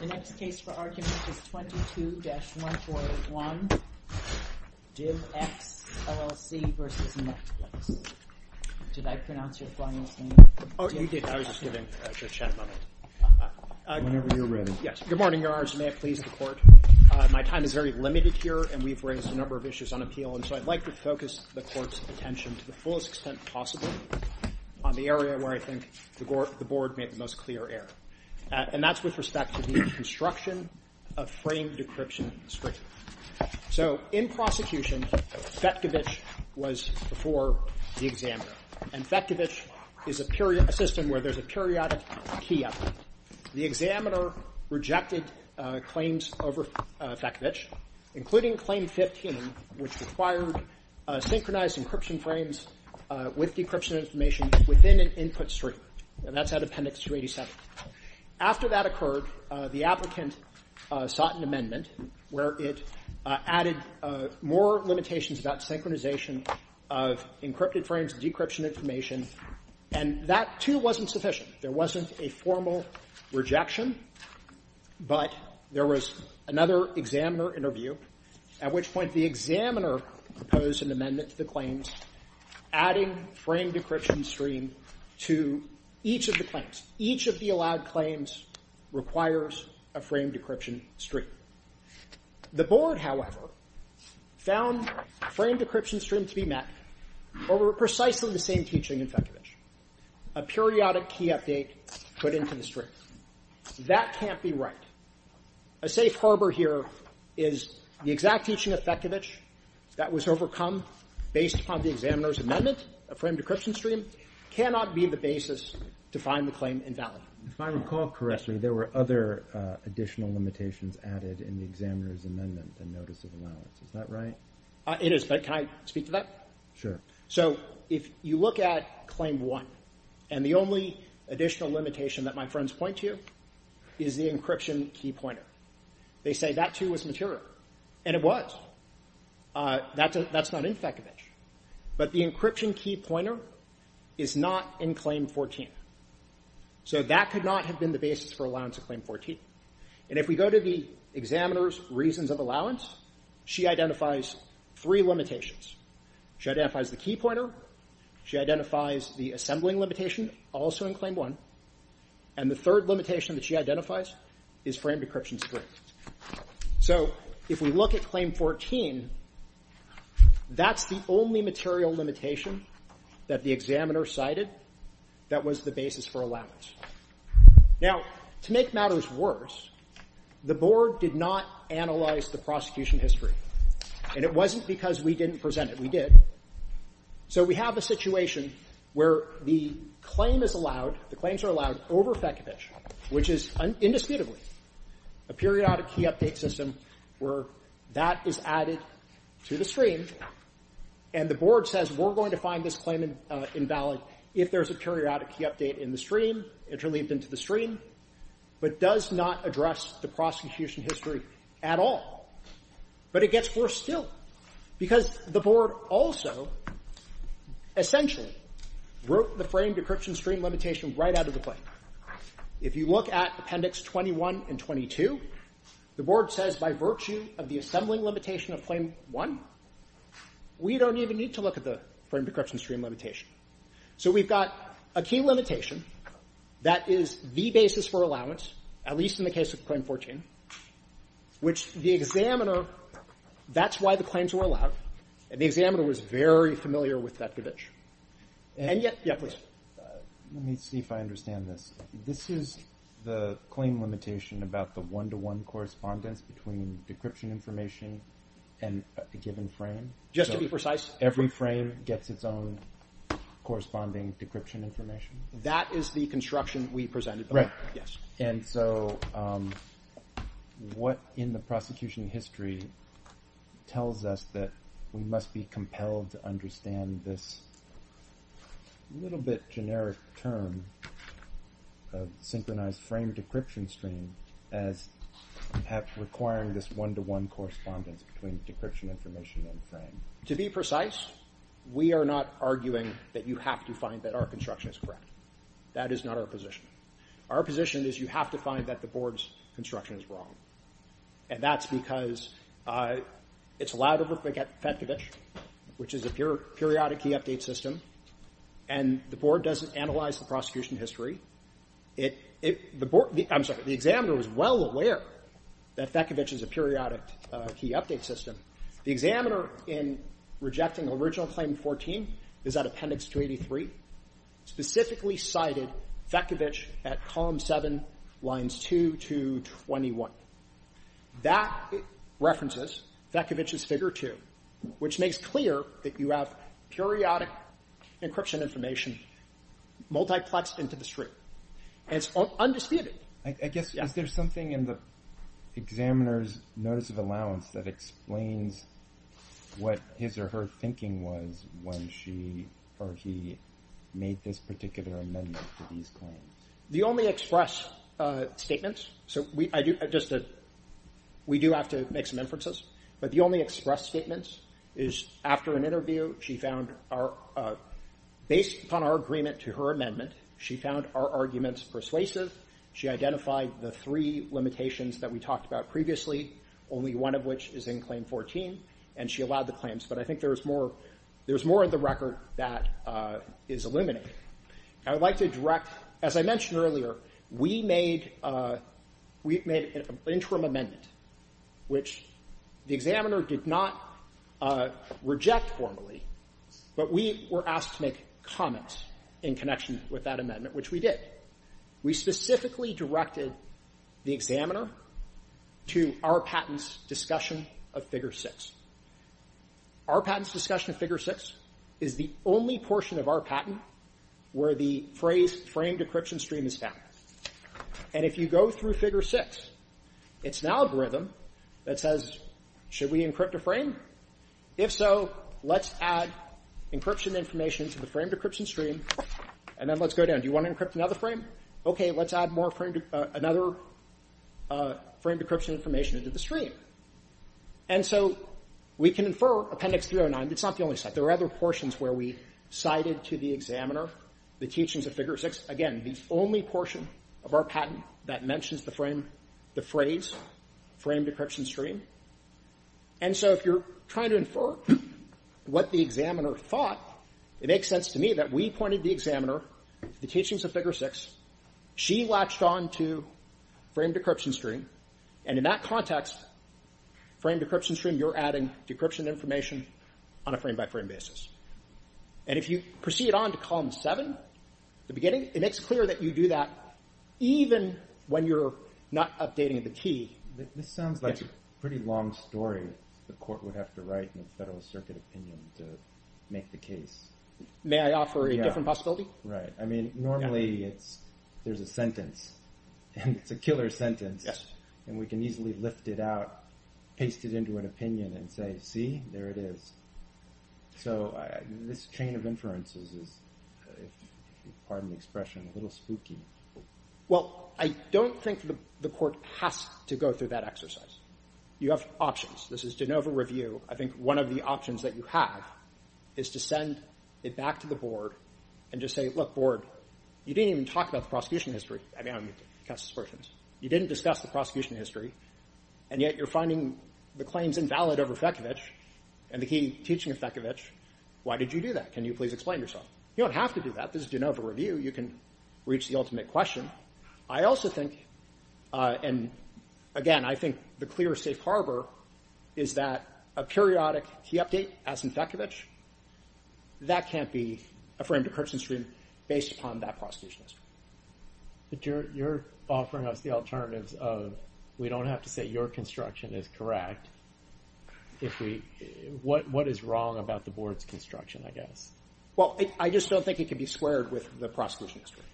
The next case for argument is 22-1481, DivX LLC v. Netflix. Did I pronounce your client's name? Oh, you did. I was just giving uh, Judge Chen a moment. Uh, uh, Whenever you're ready. Yes. Good morning, Your Honors. May it please the Court. My time is very limited here, and we've raised a number of issues on appeal, and so I'd like to focus the Court's attention to the fullest extent possible on the area where I think the Board made the most clear error. Uh, and that's with respect to the construction of frame decryption strings. So in prosecution, Fetkovich was before the examiner. And Fetkovich is a system where there's a periodic key update. The examiner rejected uh, claims over uh, Fetkovich, including Claim 15, which required synchronized encryption frames with decryption information within an input stream. And that's at Appendix 287. After that occurred, uh, the applicant uh, sought an amendment where it uh, added more limitations about synchronization of encrypted frames and decryption information. And that, too, wasn't sufficient. There wasn't a formal rejection, but there was another examiner interview, at which point the examiner proposed an amendment to the claims, adding frame decryption stream to each of the claims. Each of the allowed claims requires a frame decryption stream. The Board, however, found frame decryption stream to be met over precisely the same teaching in Fetkovich, a periodic key update put into the stream. That can't be right. A safe harbor here is the exact teaching of Fetkovich that was overcome based upon the examiner's amendment, a frame decryption stream, cannot be the basis to find the claim invalid. If I recall correctly, there were other uh, additional limitations added in the examiner's amendment and notice of allowance. Is that right? Uh, it is, but can I speak to that? Sure. So if you look at Claim 1, and the only additional limitation that my friends point to is the encryption key pointer. They say that, too, was material. And it was. Uh, that's not in Fetkovich. But the encryption key pointer is not in Claim 14. So that could not have been the basis for allowance of Claim 14. And if we go to the examiner's reasons of allowance, she identifies three limitations. She identifies the key pointer. She identifies the assembling limitation, also in Claim 1. And the third limitation that she identifies is frame decryption stream. So if we look at Claim 14, that's the only material limitation that the examiner cited that was the basis for allowance. Now, to make matters worse, the board did not analyze the prosecution history. And it wasn't because we didn't present it. We did. So we have a situation where the claim is allowed, the claims are allowed over Fetkovich, which is indisputably a periodic key update system where that is added to the stream. And the board says we're going to find this claim uh, invalid if there's a periodic key update in the stream, interleaved into the stream, but does not address the prosecution history at all. But it gets worse still. Because the board also essentially wrote the frame decryption stream limitation right out of the claim. If you look at Appendix 21 and 22, the board says by virtue of the assembling limitation of Claim 1, we don't even need to look at the frame decryption stream limitation. So we've got a key limitation that is the basis for allowance, at least in the case of Claim 14, which the examiner, that's why the claims were allowed. And the examiner was very familiar with Fetkovich. And yet, yeah, please. Uh, let me see if I understand this. This is the claim limitation about the one-to-one correspondence between decryption information and a given frame? Just to be precise. Every frame gets its own corresponding decryption information? That is the construction we presented. Right. Yes. And so um, what in the prosecution history tells us that we must be compelled to understand this little bit generic term of synchronized frame decryption stream as requiring this one-to-one correspondence between decryption information and frame? To be precise, we are not arguing that you have to find that our construction is correct. That is not our position. Our position is you have to find that the board's construction is wrong. And that's because uh, it's allowed over Fetkovich, which is a periodic key update system, and the board doesn't analyze the prosecution history. The board, I'm sorry, the examiner was well aware that Fetkovich is a periodic uh, key update system. The examiner, in rejecting original Claim 14, is at Appendix 283, specifically cited Fetkovich at Column 7, Lines 2 to 21. That references Fetkovich's Figure 2, which makes clear that you have periodic encryption information multiplexed into the stream. And it's undisputed. I guess, is there something in the examiner's Notice of Allowance that explains what his or her thinking was when she or he made this particular amendment to these claims? The only express statements, so we do have to make some inferences, but the only express statements is after an interview, she found, our uh based upon our agreement to her amendment, she found our arguments persuasive. She identified the three limitations that we talked about previously, only one of which is in Claim 14, and she allowed the claims. But I think there's more in the record that uh, is illuminating. I would like to direct, as I mentioned earlier, we made uh, an interim amendment, which the examiner did not uh, reject formally, but we were asked to make comments in connection with that amendment, which we did. We specifically directed the examiner to our patent's discussion of Figure 6. Our patent's discussion of Figure 6 is the only portion of our patent where the phrase framed decryption stream is found. And if you go through Figure 6, it's an algorithm that says, should we encrypt a frame? If so, let's add encryption information to the frame decryption stream, and then let's go down. Do you want to encrypt another frame? Okay, let's add uh, another uh, frame decryption information into the stream. And so we can infer Appendix 309. It's not the only site. There are other portions where we cited to the examiner the teachings of Figure 6. Again, the only portion of our patent that mentions the phrase frame decryption stream. And so if you're trying to infer what the examiner thought, it makes sense to me that we pointed the examiner to the teachings of Figure 6. She latched on to frame decryption stream. And in that context, frame decryption stream, you're adding decryption information on a frame-by-frame basis. And if you proceed on to Column 7, the beginning, it makes clear that you do that even when you're not updating the key. This sounds like a pretty long story the court would have to write in a Federal Circuit opinion to make the case. May I offer a different possibility? Right. I mean, normally there's a sentence, and it's a killer sentence. Yes. And we can easily lift it out, paste it into an opinion, and say, see, there it is. So this chain of inferences is, uh, if you pardon the expression, a little spooky. Well, I don't think the court has to go through that exercise. You have options. This is de novo review. I think one of the options that you have is to send it back to the board and just say, look, board, you didn't even talk about the prosecution history. I mean, I'm casting aspersions. You didn't discuss the prosecution history, and yet you're finding the claims invalid over Fetkovich and the key teaching of Fetkovich. Why did you do that? Can you please explain yourself? You don't have to do that. This is de novo review. You can reach the ultimate question. I also think, uh, and again, I think the clear safe harbor is that a periodic key update, as in Fetkovich, that can't be a frame to decryption stream based upon that prosecution history. But you're offering us the alternatives of we don't have to say your construction is correct. What is wrong about the board's construction, I guess? Well, I just don't think it can be squared with the prosecution history.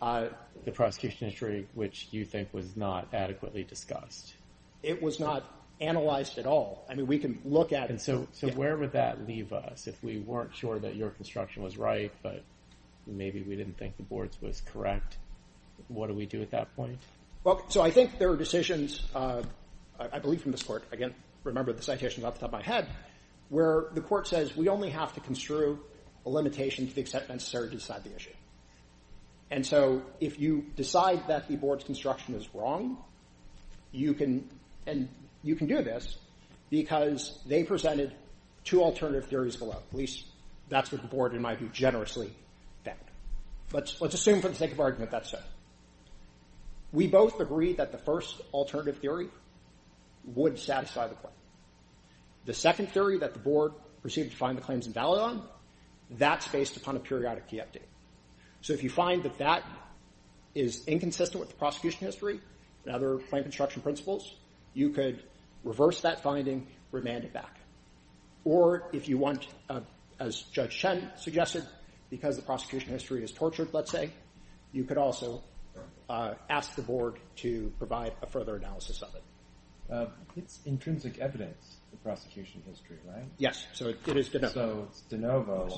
Uh, the prosecution history, which you think was not adequately discussed. It was not analyzed at all. I mean, we can look at it. And so so where would that leave us if we weren't sure that your construction was right, but maybe we didn't think the board's was correct? What do we do at that point? Well, so I think there are decisions, uh, I believe from this court, again, remember the citations off the top of my head, where the court says we only have to construe a limitation to the extent necessary to decide the issue. And so if you decide that the board's construction is wrong, you can, and you can do this because they presented two alternative theories below. At least that's what the board, in my view, generously. Let's, let's assume for the sake of argument that's so. We both agree that the first alternative theory would satisfy the claim. The second theory that the board proceeded to find the claims invalid on, that's based upon a periodic key update. So if you find that that is inconsistent with the prosecution history and other claim construction principles, you could reverse that finding, remand it back. Or if you want, uh, as Judge Chen suggested, because the prosecution history is tortured, let's say, you could also uh, ask the board to provide a further analysis of it. Uh, it's intrinsic evidence, the prosecution history, right? Yes, so it, is de novo. So it's de novo.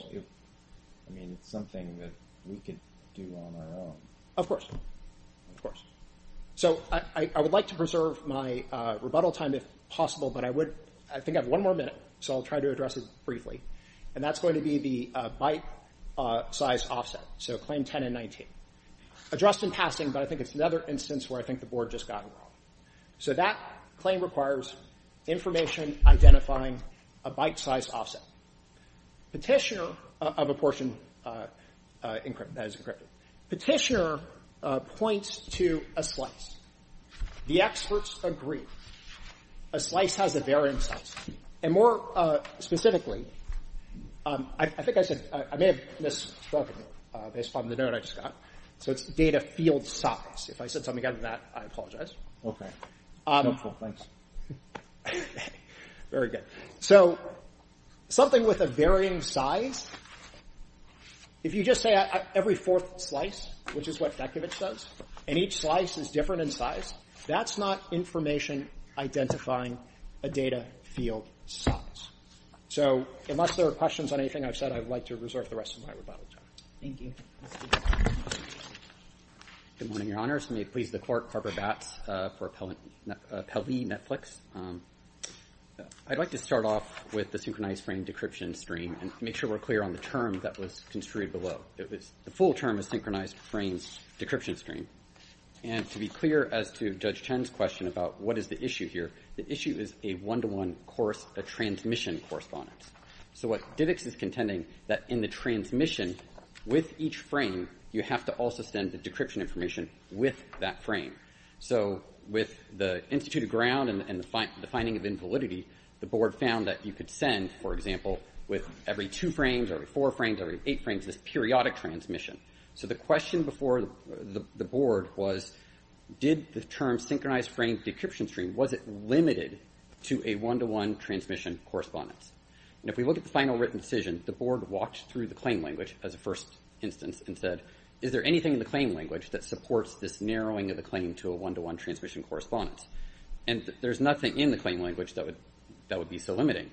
I mean, it's something that we could do on our own. Of course. Of course. So I, would like to preserve my uh, rebuttal time if possible, but I would, I think I have one more minute, so I'll try to address it briefly. And that's going to be the size offset, so claim 10 and 19. Addressed in passing, but I think it's another instance where I think the board just got it wrong. So that claim requires information identifying a byte size offset. Petitioner uh, of a portion uh, uh, that is encrypted. Petitioner uh, points to a slice. The experts agree. A slice has a varying size. And more uh, specifically, I, I, think I said, I, may have misspoken uh, based upon the note I just got. So it's data field size. If I said something other than that, I apologize. Okay. Um, Helpful, thanks. Very good. So something with a varying size, if you just say uh, every fourth slice, which is what Fetkovich does, and each slice is different in size, that's not information identifying a data field size. So unless there are questions on anything I've said, I would like to reserve the rest of my rebuttal time. Thank you. Good morning, Your Honors. May it please the Court, Harper Batts uh, for Appellee Netflix. Um, I'd like to start off with the synchronized frame decryption stream and make sure we're clear on the term that was construed below. It was the full term is synchronized frames decryption stream. And to be clear as to Judge Chen's question about what is the issue here, the issue is a one-to-one course, a transmission correspondence. So what DivX is contending that in the transmission with each frame, you have to also send the decryption information with that frame. So with the instituted ground and, the, fi- the finding of invalidity, the board found that you could send, for example, with every two frames, every four frames, every eight frames, this periodic transmission. So the question before the board was, did the term synchronized frame decryption stream, was it limited to a one-to-one transmission correspondence? And if we look at the final written decision, the board walked through the claim language as a first instance and said, is there anything in the claim language that supports this narrowing of the claim to a one-to-one transmission correspondence? And there's nothing in the claim language that would that would be so limiting.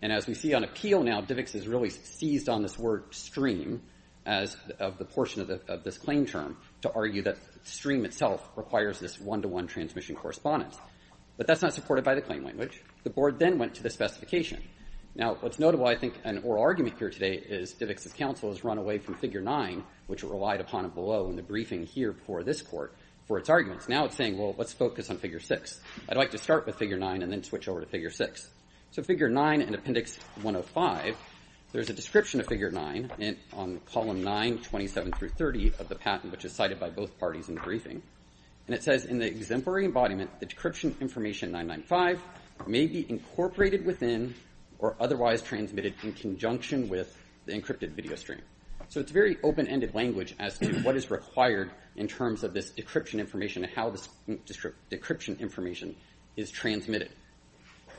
And as we see on appeal now, DivX has really seized on this word stream as of the portion of this claim term to argue that stream itself requires this one-to-one transmission correspondence. But that's not supported by the claim language. The board then went to the specification. Now, what's notable, I think, an oral argument here today is DivX's counsel has run away from Figure 9, which it relied upon below in the briefing here before this court, for its arguments. Now it's saying, well, let's focus on Figure 6. I'd like to start with Figure 9 and then switch over to Figure 6. So Figure 9 in Appendix 105, there's a description of Figure 9 in, on column 9, 27 through 30 of the patent, which is cited by both parties in the briefing. And it says, in the exemplary embodiment, the decryption information 995 may be incorporated within or otherwise transmitted in conjunction with the encrypted video stream. So it's very open-ended language as to what is required in terms of this decryption information and how this decryption information is transmitted.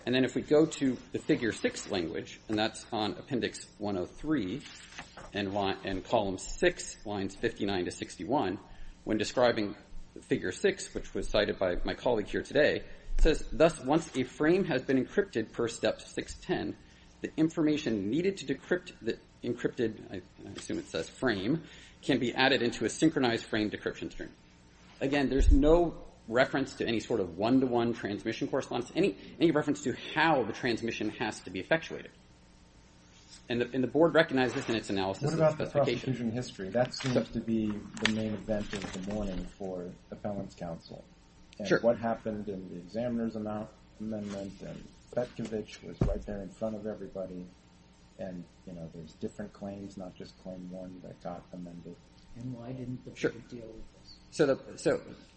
And then if we go to the figure 6 language, and that's on appendix 103 and, column 6, lines 59 to 61, when describing figure 6, which was cited by my colleague here today, it says, thus, once a frame has been encrypted per step 610, the information needed to decrypt the encrypted, I, assume it says frame, can be added into a synchronized frame decryption stream. Again, there's no reference to any sort of one-to-one transmission correspondence, any, any reference to how the transmission has to be effectuated. And the, and the board recognized this in its analysis what about the the prosecution history? That seems to be the main event of the morning for the appellant's counsel. and Sure. what happened in the examiner's amount amendment, and Fetkovich was right there in front of everybody, and, you know, there's different claims, not just claim one that got amended. And why didn't the board deal with this? So,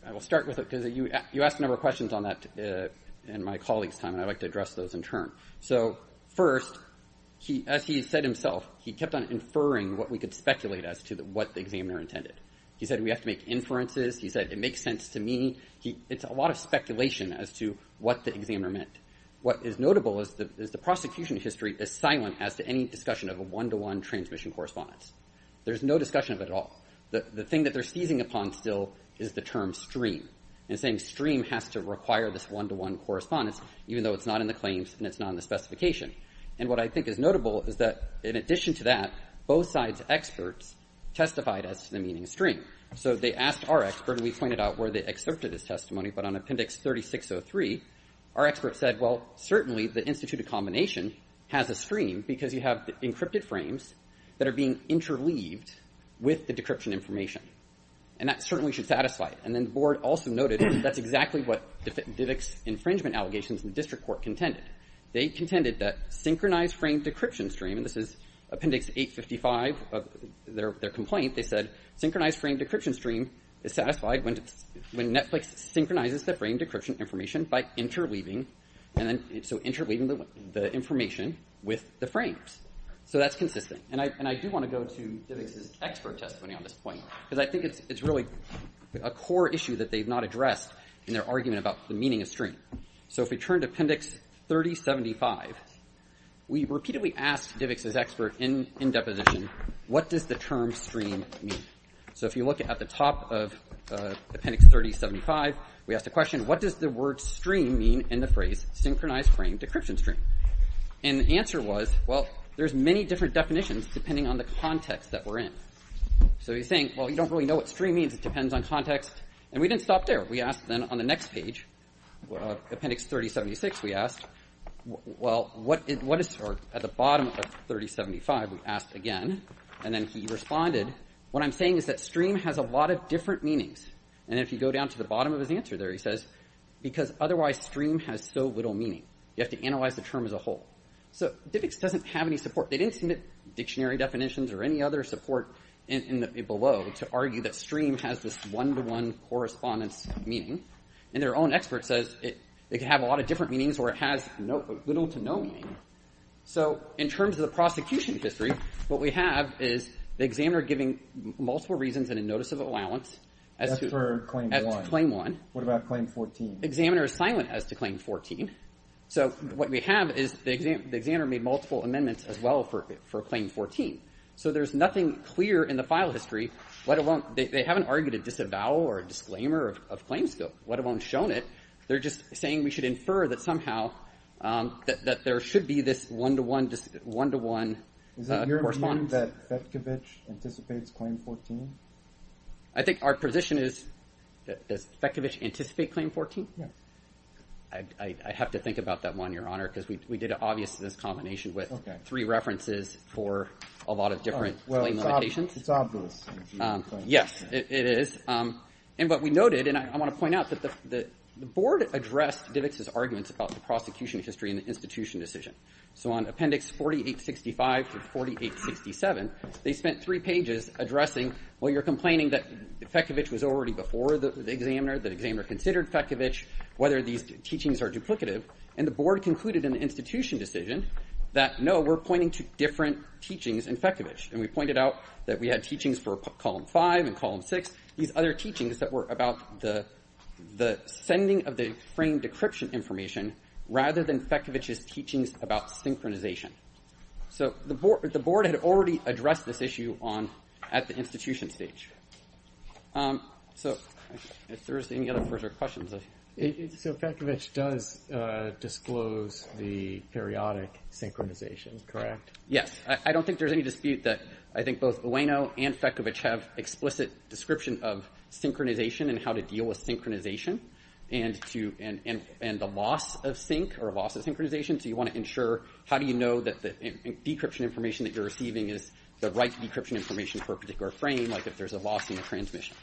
I will start with it because you you asked a number of questions on that uh, in my colleague's time, and I'd like to address those in turn. So, first, he, as he said himself, he kept on inferring what we could speculate as to what the examiner intended. He said we have to make inferences. He said it makes sense to me. It's a lot of speculation as to what the examiner meant. What is notable is the, is the prosecution history is silent as to any discussion of a one-to-one transmission correspondence. There's no discussion of it at all. The, thing that they're seizing upon still is the term stream. And saying stream has to require this one-to-one correspondence, even though it's not in the claims and it's not in the specification. And what I think is notable is that in addition to that, both sides' experts testified as to the meaning of stream. So they asked our expert, and we pointed out where they excerpted his testimony, but on Appendix 3603, our expert said, well, certainly the instituted combination has a stream because you have encrypted frames that are being interleaved with the decryption information. And that certainly should satisfy it. And then the board also noted that's exactly what DivX's infringement allegations in the district court contended. They contended that synchronized frame decryption stream, and this is Appendix 855 of their, complaint, they said synchronized frame decryption stream is satisfied when, Netflix synchronizes the frame decryption information by interleaving, and then so interleaving the information with the frames. So that's consistent. And I, and I do want to go to DivX's expert testimony on this point, because I think it's, it's really a core issue that they've not addressed in their argument about the meaning of stream. So if we turn to Appendix 3075, we repeatedly asked DivX's expert in, in deposition, what does the term stream mean? So if you look at the top of uh, Appendix 3075, we asked the question, what does the word stream mean in the phrase synchronized frame decryption stream? And the answer was, well, there's many different definitions depending on the context that we're in. So he's saying, well, you don't really know what stream means. It depends on context. And we didn't stop there. We asked then on the next page, uh, Appendix 3076, we asked, well, what is, what is, or at the bottom of 3075, we asked again, and then he responded, what I'm saying is that stream has a lot of different meanings. And if you go down to the bottom of his answer there, he says, because otherwise stream has so little meaning. You have to analyze the term as a whole. So DivX doesn't have any support. They didn't submit dictionary definitions or any other support in, in the below to argue that stream has this one-to-one correspondence meaning. And their own expert says it, can have a lot of different meanings or it has little to no meaning. So in terms of the prosecution history, what we have is the examiner giving multiple reasons in a notice of allowance as to claim as to one. claim one. What about claim 14? Examiner is silent as to claim 14. So what we have is the, exam, the examiner made multiple amendments as well for, for claim 14. So there's nothing clear in the file history, let alone, they, they haven't argued a disavowal or a disclaimer of, claim scope, let alone shown it. They're just saying we should infer that somehow um, that, that there should be this one-to-one, one-to-one Is uh, it your view correspondence. that Fetkovich anticipates claim 14? I think our position is, that- does Fetkovich anticipate claim 14? Yeah. I, I, I have to think about that one, Your Honor, because we, we did an obvious this combination with three references for a lot of different claim limitations. it's obvious. Um, yes, 14. it, is. Um, and what we noted, and I, want to point out that the, board addressed DivX's arguments about the prosecution history and the institution decision. So on Appendix 4865 to 4867, they spent three pages addressing, well, you're complaining that Fetkovich was already before the, the examiner, the examiner considered Fetkovich, whether these teachings are duplicative. And the board concluded in the institution decision that no, we're pointing to different teachings in Fetkovich. And we pointed out that we had teachings for column 5 and column 6, these other teachings that were about the, the sending of the frame decryption information rather than Fetkovich's teachings about synchronization. So the board, the board had already addressed this issue on at the institution stage. Um, so if there's any other further questions, I, so Fetkovich does uh, disclose the periodic synchronization, correct? Yes, I, don't think there's any dispute that I think both Ueno and Fetkovich have explicit description of synchronization and how to deal with synchronization and the loss of sync or loss of synchronization. So you want to ensure how do you know that the decryption information that you're receiving is the right decryption information for a particular frame, like if there's a loss in the transmission.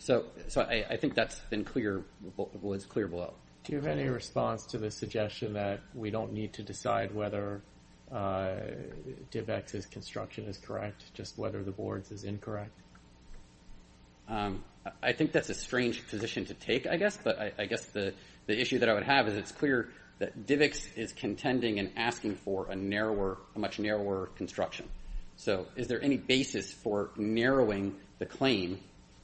So I think that's been clear, was clear below. Do you have any response to the suggestion that we don't need to decide whether uh, DivX's construction is correct, just whether the board's is incorrect? Um, I think that's a strange position to take, I guess. But I guess the issue that I would have is it's clear that DivX is contending and asking for a narrower, a much narrower construction. So is there any basis for narrowing the claim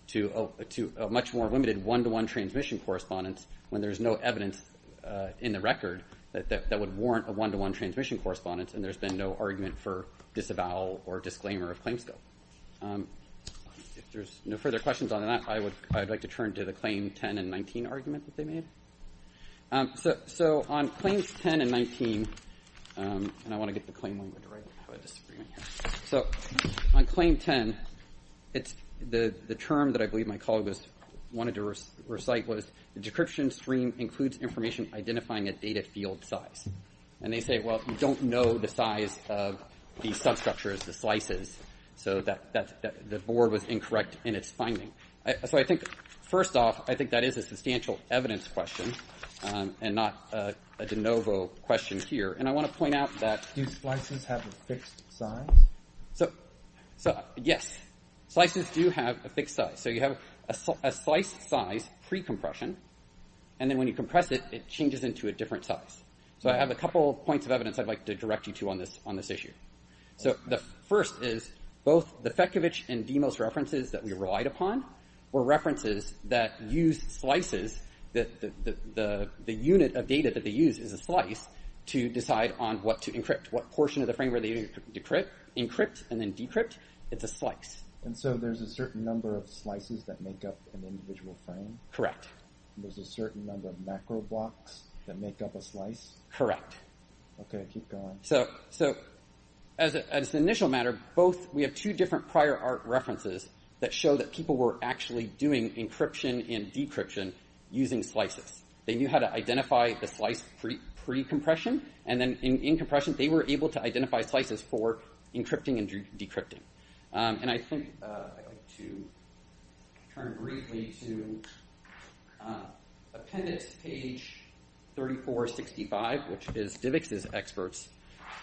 to a much more limited one-to-one transmission correspondence when there's no evidence uh, in the record that would warrant a one-to-one transmission correspondence and there's been no argument for disavowal or disclaimer of claim scope? Um, if there's no further questions on that, I would like to turn to the Claim 10 and 19 argument that they made. Um, so on Claims 10 and 19, um, and I want to get the claim language right. I have a disagreement here. So on Claim 10, the term that I believe my colleague wanted to recite was, the decryption stream includes information identifying a data field size. And they say, well, you don't know the size of the substructures, the slices, so that that the board was incorrect in its finding. So I think, first off, I think that is a substantial evidence question um, and not a de novo question here. And I want to point out that... Do slices have a fixed size? So, so, yes. Slices do have a fixed size. So you have a slice size pre-compression, and then when you compress it, it changes into a different size. So I have a couple points of evidence I'd like to direct you to on this on this issue. So the first is, both the Fetkovich and Demos references that we relied upon were references that used slices, that the the, the unit of data that they use is a slice, to decide on what to encrypt. What portion of the frame are they to encrypt and then decrypt? It's a slice. And so there's a certain number of slices that make up an individual frame? Correct. There's a certain number of macro blocks that make up a slice? Correct. Okay, keep going. So so as an initial matter, both, we have two different prior art references that show that people were actually doing encryption and decryption using slices. They knew how to identify the slice pre-compression, and then in compression, they were able to identify slices for encrypting and decrypting. Um, and I think uh, I'd like to turn briefly to uh, appendix page 3465, which is DivX's expert's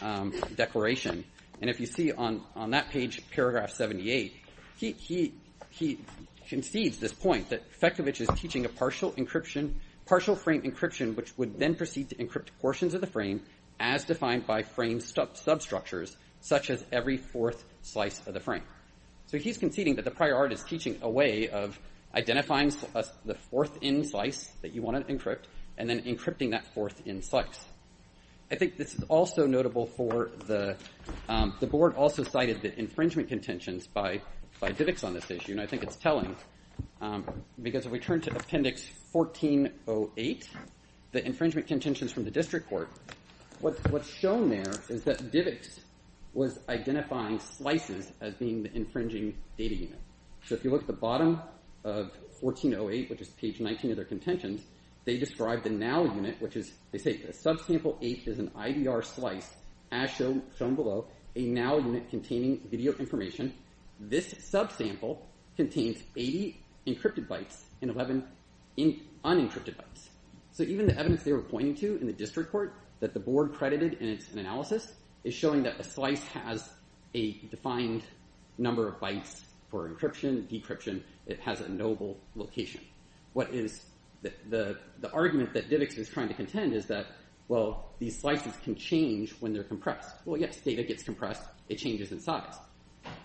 um, declaration. And if you see on that page, paragraph 78, he concedes this point that Fetkovich is teaching a partial frame encryption, which would then proceed to encrypt portions of the frame as defined by frame substructures, such as every fourth slice of the frame. So he's conceding that the prior art is teaching a way of identifying uh, the fourth in slice that you want to encrypt, and then encrypting that fourth in slice. I think this is also notable for the, um, the board also cited the infringement contentions by DivX on this issue, and I think it's telling, um, because if we turn to appendix 1408, the infringement contentions from the district court, what's shown there is that DivX was identifying slices as being the infringing data unit. So if you look at the bottom of 1408, which is page 19 of their contentions, they describe the NAL unit, which is, they say the subsample 8 is an IDR slice, as shown below, a NAL unit containing video information. This subsample contains 80 encrypted bytes and 11 unencrypted bytes. So even the evidence they were pointing to in the district court that the board credited in its analysis is showing that a slice has a defined number of bytes for encryption, decryption, it has a knowable location. What is the argument that DivX is trying to contend is that, well, these slices can change when they're compressed. Well, yes, data gets compressed, it changes in size.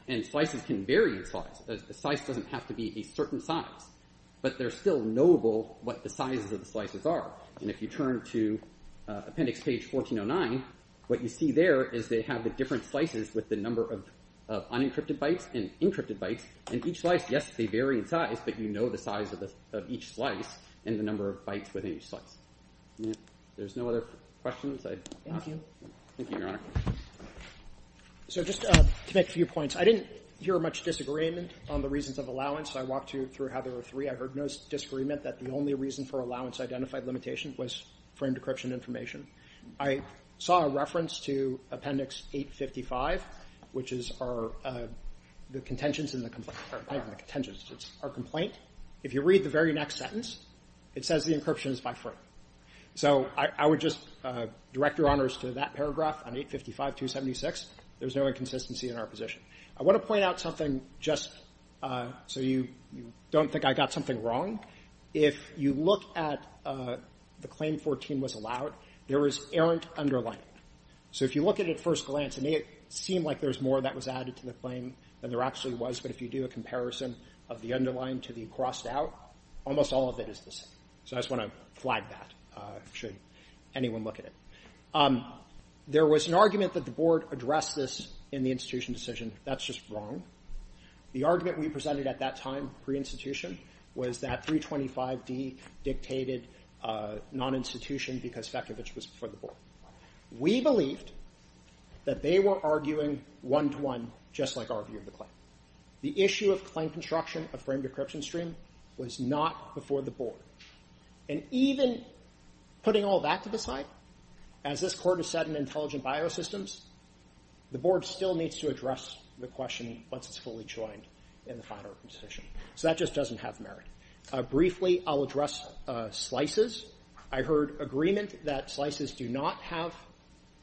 And slices can vary in size. A slice doesn't have to be a certain size. But they're still knowable what the sizes of the slices are. And if you turn to uh, appendix page 1409, what you see there is they have the different slices with the number of unencrypted bytes and encrypted bytes. And each slice, yes, they vary in size, but you know the size of each slice and the number of bytes within each slice. There's no other questions? Thank you. Thank you, Your Honor. So just uh, to make a few points, I didn't hear much disagreement on the reasons of allowance. I walked you through how there were three. I heard no disagreement that the only reason for allowance identified limitation was frame decryption information. I saw a reference to appendix 855, which is our uh the contentions in the complaint. Not even the contentions, it's our complaint. if you read the very next sentence, it says the encryption is by frame. So I, would just uh, direct your honors to that paragraph on 855-276. There's no inconsistency in our position. I want to point out something just uh, so you, don't think I got something wrong. If you look at the claim 14 was allowed, there was errant underlining. So if you look at it at first glance, it may seem like there's more that was added to the claim than there actually was, but if you do a comparison of the underline to the crossed out, almost all of it is the same. So I just want to flag that, uh, should anyone look at it. Um, there was an argument that the board addressed this in the institution decision. That's just wrong. The argument we presented at that time, pre-institution, was that 325D dictated Uh, non-institution because Fetkovich was before the board. We believed that they were arguing one-to-one, just like our view of the claim. The issue of claim construction of frame decryption stream was not before the board. And even putting all that to the side, as this court has said in Intelligent Bio-Systems, the board still needs to address the question once it's fully joined in the final decision. So that just doesn't have merit. Uh, briefly, I'll address uh, slices. I heard agreement that slices do not have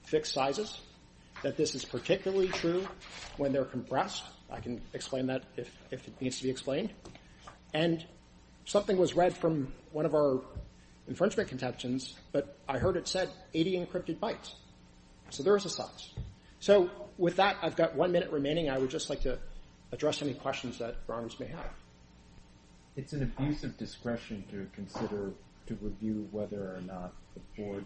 fixed sizes, that this is particularly true when they're compressed. I can explain that if, if it needs to be explained. And something was read from one of our infringement contentions, but I heard it said 80 encrypted bytes. So there is a size. So with that, I've got one minute remaining. I would just like to address any questions that your honors may have. It's an abuse of discretion to consider, to review whether or not the board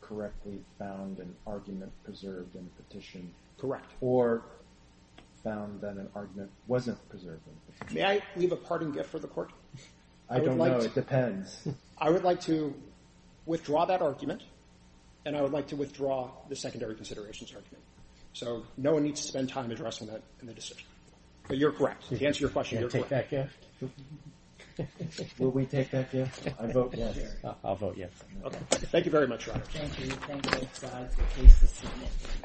correctly found an argument preserved in the petition Correct. or found that an argument wasn't preserved in the petition. May I leave a parting gift for the court? I would don't like know. to- It depends. I would like to withdraw that argument, and I would like to withdraw the secondary considerations argument. So no one needs to spend time addressing that in the decision. But you're correct. To answer your question, you're take correct. that gift. Will we take that gift? I vote yes. I'll vote yes. Okay. Thank you very much, Your Honor. Thank you. Thank both sides. The case is submitted.